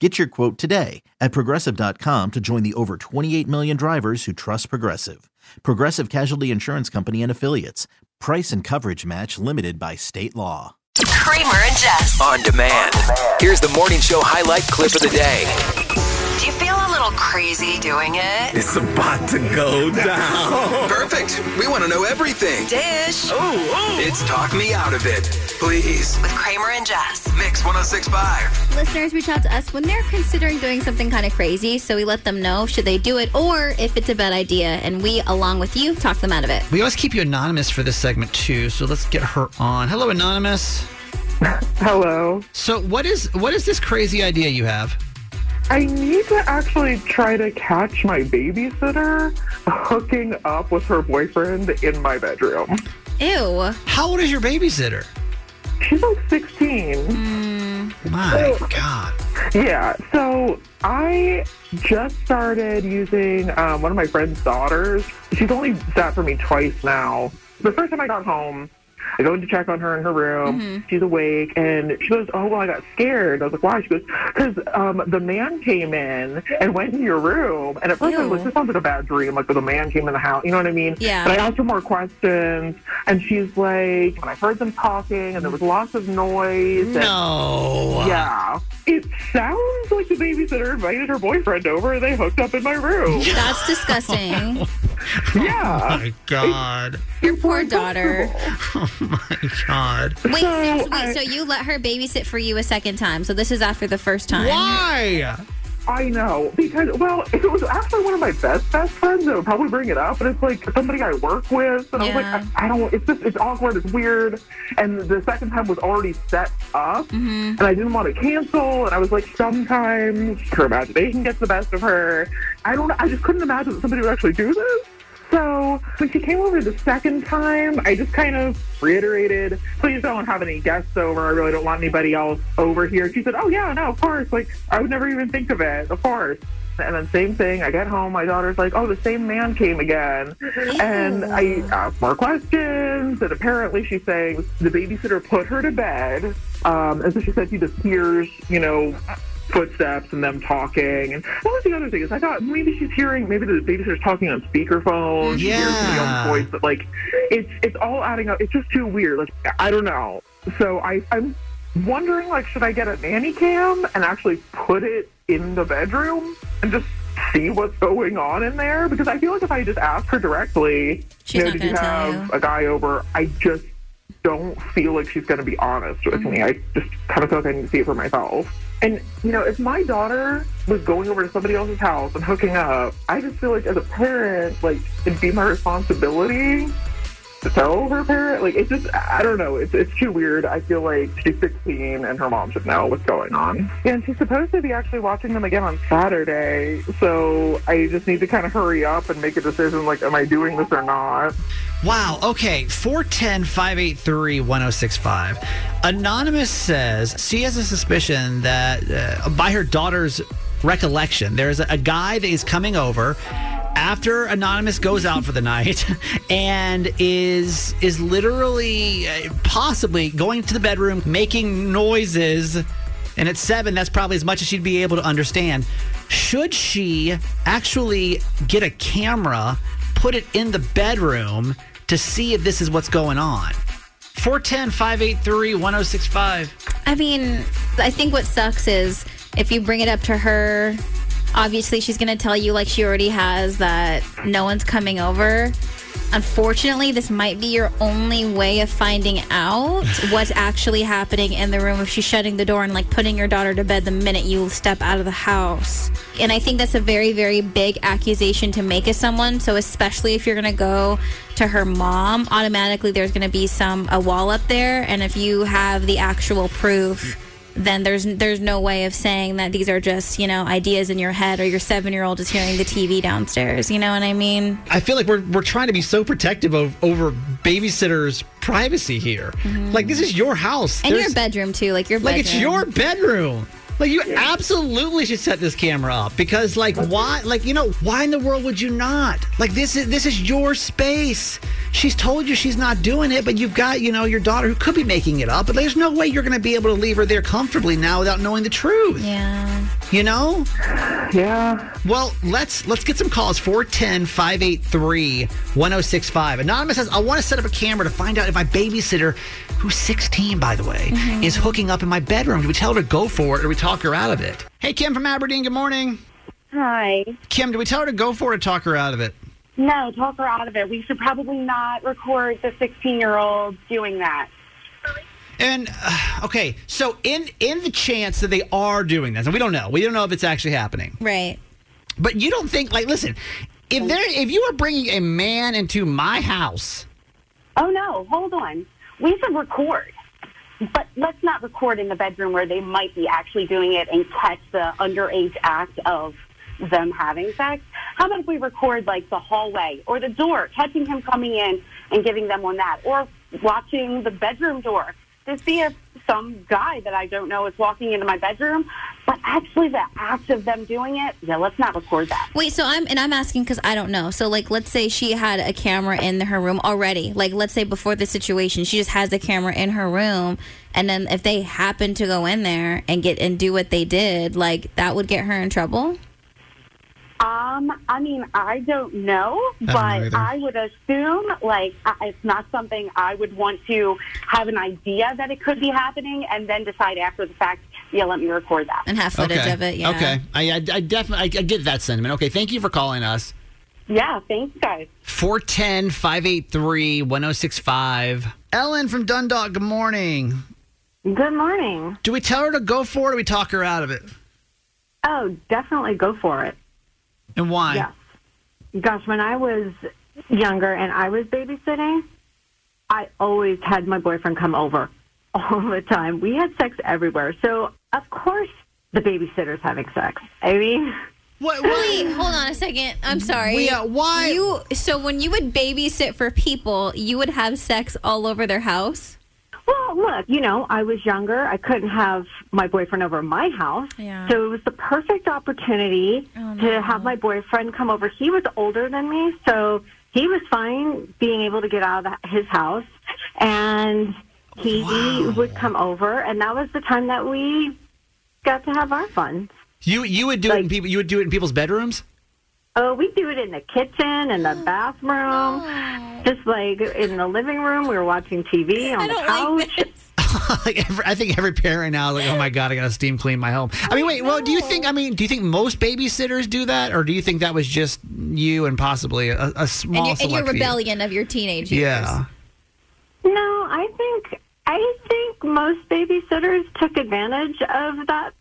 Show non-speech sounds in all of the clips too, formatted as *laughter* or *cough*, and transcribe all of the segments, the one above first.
Get your quote today at progressive.com to join the over 28 million drivers who trust Progressive. Progressive Casualty Insurance Company and Affiliates. Price and coverage match limited by state law. Kramer and Jess. On demand. Here's the morning show highlight clip of the day. Little crazy doing it? It's about to go down. Perfect. We want to know everything. Dish Oh, oh. It's Talk Me Out of It. Please. with Kramer and Jess. Mix 1065. listeners reach out to us when they're considering doing something kind of crazy. So we let them know should they do it or if it's a bad idea. And we, along with you, talk them out of it. We always keep you anonymous for this segment too, so let's get her on. Hello, anonymous. Hello. So, what is what is this crazy idea you have? I need to actually try to catch my babysitter hooking up with her boyfriend in my bedroom. Ew. How old is your babysitter? She's like 16. My God. Yeah. So I just started using um, one of my friend's daughters. She's only sat for me twice now. The first time I got home, I go in to check on her in her room. She's awake, and she goes, "Oh well, I got scared." I was like, "Why?" She goes, "Because um, the man came in and went in your room." And at first, I was like, Ew. "This sounds like a bad dream." Like, the man came in the house. You know what I mean? Yeah. But I asked her more questions, and she's like, "And I heard them talking, and there was lots of noise." and- No. yeah. It sounds like the babysitter invited her boyfriend over and they hooked up in my room. That's disgusting. *laughs* *laughs* Yeah. Oh, my God. *laughs* Your poor daughter. *laughs* Oh my God. Wait, So, so, I- wait, so you let her babysit for you a second time. So this is after the first time. Why? I know. Because, well, if it was actually one of my best, best friends, I would probably bring it up. But it's like somebody I work with. And I was like, I, I don't, it's just, it's awkward. It's weird. And the second time was already set up. Mm-hmm. And I didn't want to cancel. And I was like, sometimes her imagination gets the best of her. I don't, I just couldn't imagine that somebody would actually do this. So when she came over the second time, I just kind of reiterated, please don't have any guests over. I really don't want anybody else over here. She said, oh, yeah, no, of course. Like, I would never even think of it. Of course. And then same thing. I get home. My daughter's like, "Oh, the same man came again," and I ask more questions. And apparently, she's saying the babysitter put her to bed, um, and so she said she just hears, you know, footsteps and them talking. And what was the other thing? Is I thought maybe she's hearing, maybe the babysitter's talking on speakerphone. She hears Yeah. the young voice, but like, it's it's all adding up. It's just too weird. Like, I don't know. So I I'm wondering, like, should I get a nanny cam and actually put it in the bedroom and just see what's going on in there? Because I feel like if I just ask her directly, She's you know, not did you gonna have you. a guy over? I just don't feel like she's going to be honest with mm-hmm. me. I just kind of feel like I need to see it for myself. And, you know, if my daughter was going over to somebody else's house and hooking up, I just feel like as a parent, like, it'd be my responsibility to tell her parent. Like, it's just, I don't know. It's, it's too weird. I feel like she's 16 and her mom should know what's going on. Yeah, and she's supposed to be actually watching them again on Saturday. So I just need to kind of hurry up and make a decision, like, am I doing this or not? Wow. Okay. 410 583 1065. Anonymous says she has a suspicion that uh, by her daughter's recollection, there's a, a guy that is coming over after Anonymous goes out for the night *laughs* and is is literally uh, possibly going to the bedroom making noises and at seven that's probably as much as she'd be able to understand. Should she actually get a camera put it in the bedroom to see if this is what's going on? 410 583 1065 I mean, I think what sucks is if you bring it up to her, obviously she's going to tell you, like she already has, that no one's coming over. Unfortunately, this might be your only way of finding out *laughs* what's actually happening in the room if she's shutting the door and like putting your daughter to bed the minute you step out of the house. And I think that's a very, very big accusation to make of someone. So, especially if you're going to go to her mom, automatically there's going to be some a wall up there. And if you have the actual proof, then there's there's no way of saying that these are just you know ideas in your head or your seven year old is hearing the TV downstairs. You know what I mean? I feel like we're we're trying to be so protective of over babysitters' privacy here. Like this is your house, Mm-hmm. And There's- your bedroom too, like your bedroom. like it's your bedroom. Like you absolutely should set this camera up because like why like you know why in the world would you not? Like this is this is your space. She's told you she's not doing it, but you've got, you know, your daughter who could be making it up, but there's no way you're going to be able to leave her there comfortably now without knowing the truth. Yeah. You know? Yeah. Well, let's let's get some calls 410-583-1065. Anonymous says, "I want to set up a camera to find out if my babysitter, who's 16 by the way, mm-hmm. is hooking up in my bedroom. Do we tell her to go for it or do we talk her out of it?" Hey, Kim from Aberdeen, good morning. Hi. Kim, do we tell her to go for it or talk her out of it? No, talk her out of it. We should probably not record the 16 year old doing that. And uh, okay, so in in the chance that they are doing this, and we don't know, we don't know if it's actually happening. Right. But you don't think like listen, if there if you were bringing a man into my house, Oh, no, hold on. We should record. But let's not record in the bedroom where they might be actually doing it and catch the underage act of them having sex. How about if we record like the hallway or the door, catching him coming in and giving them on that, or watching the bedroom door to see if some guy that I don't know is walking into my bedroom, but actually the act of them doing it, yeah, let's not record that. Wait, so I'm and I'm asking because I don't know. So like, let's say she had a camera in her room already. Like, let's say before the situation, she just has a camera in her room, and then if they happen to go in there and get and do what they did, like that would get her in trouble. Um, I mean, I don't know, don't know but. I would assume like it's not something I would want to have an idea that it could be happening and then decide after the fact, yeah, let me record that. And have footage okay, of it. Yeah. okay, I I, I definitely I, I get that sentiment. Okay, thank you for calling us. Yeah, thanks, guys. 410 583 1065. Ellen from Dundalk, good morning. Good morning. Do we tell her to go for it or do we talk her out of it? Oh, definitely go for it. And why? Yes. Gosh, when I was younger and I was babysitting, I always had my boyfriend come over *laughs* all the time. We had sex everywhere. So, of course, the babysitter's having sex. I mean, *laughs* What, Wait, hold on a second. I'm sorry. We, uh, why- You so when you would babysit for people, you would have sex all over their house. Well, look, you know, I was younger. I couldn't have my boyfriend over at my house. Yeah. So it was the perfect opportunity Oh, no. to have my boyfriend come over. He was older than me, so he was fine being able to get out of the, his house. And he Wow. would come over, and that was the time that we got to have our fun. You you would do it in people you would do it in people's bedrooms? Oh, we do it in the kitchen, in the *gasps* bathroom, oh. Just like in the living room. We were watching TV on I the don't couch. like this. like *laughs* *laughs* every, I think every parent now is like, oh my god, I gotta steam clean my home. I mean, wait, well, do you think? I mean, do you think most babysitters do that, or do you think that was just you and possibly a, a small And your, and your select few? rebellion of your teenage years. Yeah. No, I think I think most babysitters took advantage of that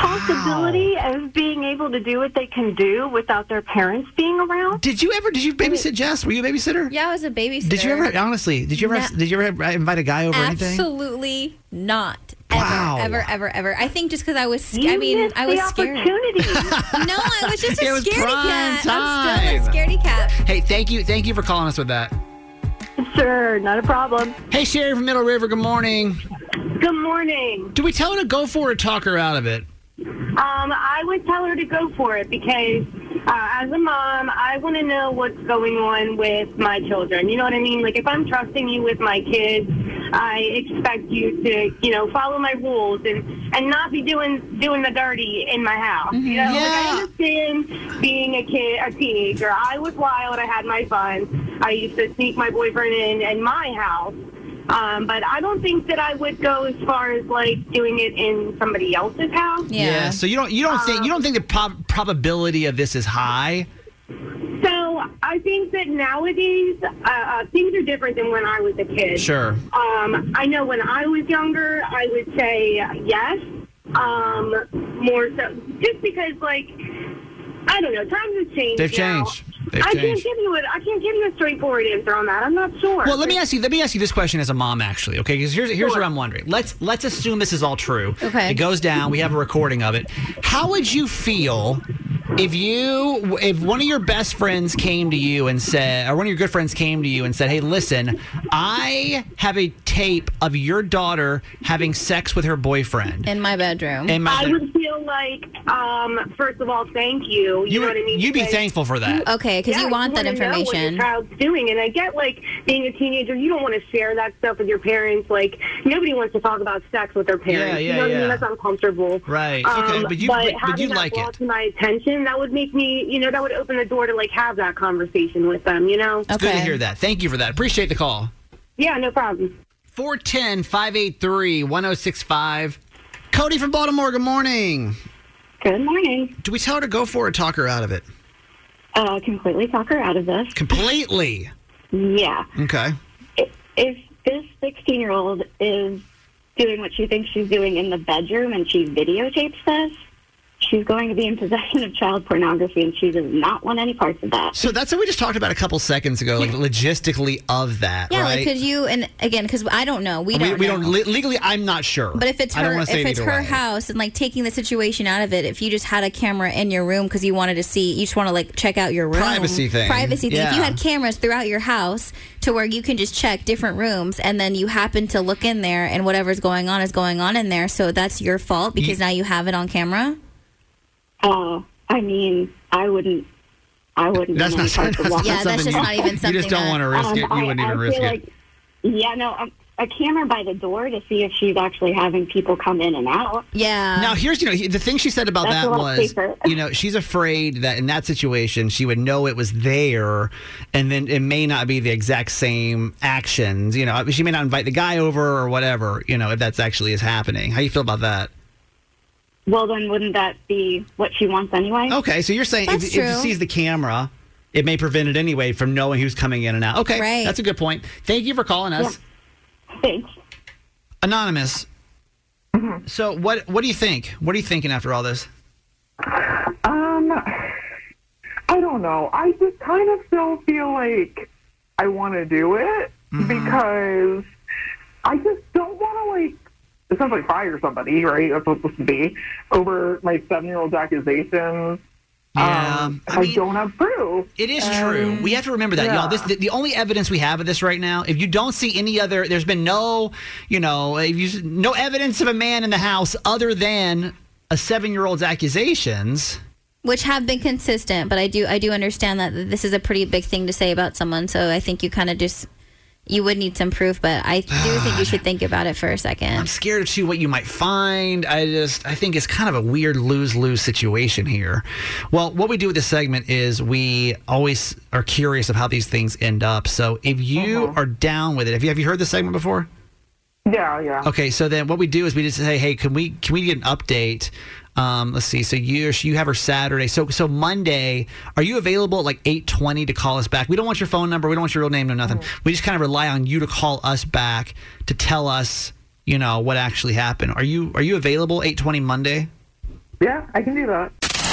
possibility of being able to do what they can do without their parents being around. Did you ever? Did you babysit Jess? Were you a babysitter? Yeah, I was a babysitter. Did you ever? Honestly, did you ever? No. Did you ever uh, invite a guy over or anything? Absolutely not. Ever, Wow. ever, ever, ever. I think just because I was, You I mean, I was the scared. opportunity. *laughs* No, I was just a *laughs* It was scaredy prime cat. I'm time. still a scaredy cat. Hey, thank you, thank you for calling us with that. sure, not a problem. Hey, Sherry from Middle River. Good morning. Good morning. Do we tell her to go for it or talk her out of it? Um, I would tell her to go for it because uh, as a mom, I want to know what's going on with my children. You know what I mean? Like if I'm trusting you with my kids, I expect you to, you know, follow my rules and and not be doing doing the dirty in my house. You know, like Yeah. I understand being a kid, a teenager. I was wild. I had my fun. I used to sneak my boyfriend in in my house. Um, but I don't think that I would go as far as like doing it in somebody else's house. Yeah. So you don't you don't think you don't think the prob- probability of this is high? So I I think that nowadays uh, uh, things are different than when I was a kid. Sure. Um, I know when I was younger, I would say yes. Um, more so, just because like I don't know, times have changed. They've now. changed. They've I can't give you a I can't give you a straightforward answer on that. I'm not sure. Well, let me ask you. Let me ask you this question as a mom, actually. Okay, because here's here's what I'm wondering. Let's let's assume this is all true. Okay. It goes down. We have a recording of it. How would you feel if you if one of your best friends came to you and said, or one of your good friends came to you and said, "Hey, listen, I have a tape of your daughter having sex with her boyfriend in my bedroom." In my I bed- would feel like, um, first of all, thank you. You, You know what I mean? you'd be Because thankful for that. Okay, 'cause you Yeah, want that wanna know what information. your child's doing, and I get like being a teenager, you don't want to share that stuff with your parents. Like nobody wants to talk about sex with their parents. Yeah, yeah, you know what I yeah. mean? That's uncomfortable. Right. Um, Okay, but you- but- but having you that like brought it. to my attention, that would make me, you know, that would open the door to like have that conversation with them. You know? It's good to hear that. Thank you for that. Appreciate the call. Yeah, no problem. 410 583 1065. Cody from Baltimore, good morning. Good morning. Do we tell her to go for it or talk her out of it? Uh, completely talk her out of this. Completely. Yeah. Okay. If, if this 16 year old is doing what she thinks she's doing in the bedroom and she videotapes this, she's going to be in possession of child pornography and she does not want any parts of that. So that's what we just talked about a couple seconds ago, like logistically of that, Yeah, right? like could you and again because I don't know, we we, don't we know. don't le- legally. I'm not sure. But if it's her, if it's her way. house and like taking the situation out of it, if you just had a camera in your room because you wanted to see, you just want to like check out your room, Privacy thing. privacy thing. If you Yeah. had cameras throughout your house to where you can just check different rooms, and then you happen to look in there, and whatever's going on is going on in there, so that's your fault because now you have it on camera. Uh, I mean, I wouldn't. I wouldn't. That's want not- any parts of that's that. not Yeah, that's just you- not even something. you just don't that- wanna risk it. You Um, I- wouldn't I even risk feel it. Like, yeah, no, a, a camera by the door to see if she's actually having people come in and out. Yeah. Now here's you know the thing she said about That's that was safer. *laughs* you know she's afraid that in that situation she would know it was there, and then it may not be the exact same actions. You know she may not invite the guy over or whatever. You know if that's actually is happening. How you feel about that? Well, then wouldn't that be what she wants anyway? Okay, so you're saying if, That's if she sees the camera, it may prevent it anyway from knowing who's coming in and out. Okay, Right. that's a good point. Thank you for calling us. Thanks. Anonymous. So what what do you think? What are you thinking after all this? Um, I don't know. I just kind of still feel like I want to do it Mm-hmm. because I just don't want to like essentially fire somebody, right? That's what it's supposed to be over my seven-year-old's accusations. Yeah, um, I, don't have proof. It is And- true. We have to remember that, yeah. y'all. This the, the only evidence we have of this right now. If you don't see any other, there's been no, you know, if you, no evidence of a man in the house other than a seven-year-old's accusations. which have been consistent but i do i do understand that this is a pretty big thing to say about someone so i think you kind of just you would need some proof but i do think you *sighs* should think about it for a second I'm scared to see what you might find. I just, I think it's kind of a weird lose-lose situation here. Well, what we do with this segment is we always are curious of how these things end up. So if you Uh-huh. are down with it, have you have you heard this segment before? Yeah, yeah. Okay, so then what we do is we just say, hey, can we can we get an update? Um, let's see. So you you have her Saturday. So so Monday, are you available at like eight twenty to call us back? We don't want your phone number. We don't want your real name. No nothing. We just kind of rely on you to call us back to tell us, you know, what actually happened. Are you are you available eight twenty Monday? Yeah, I can do that.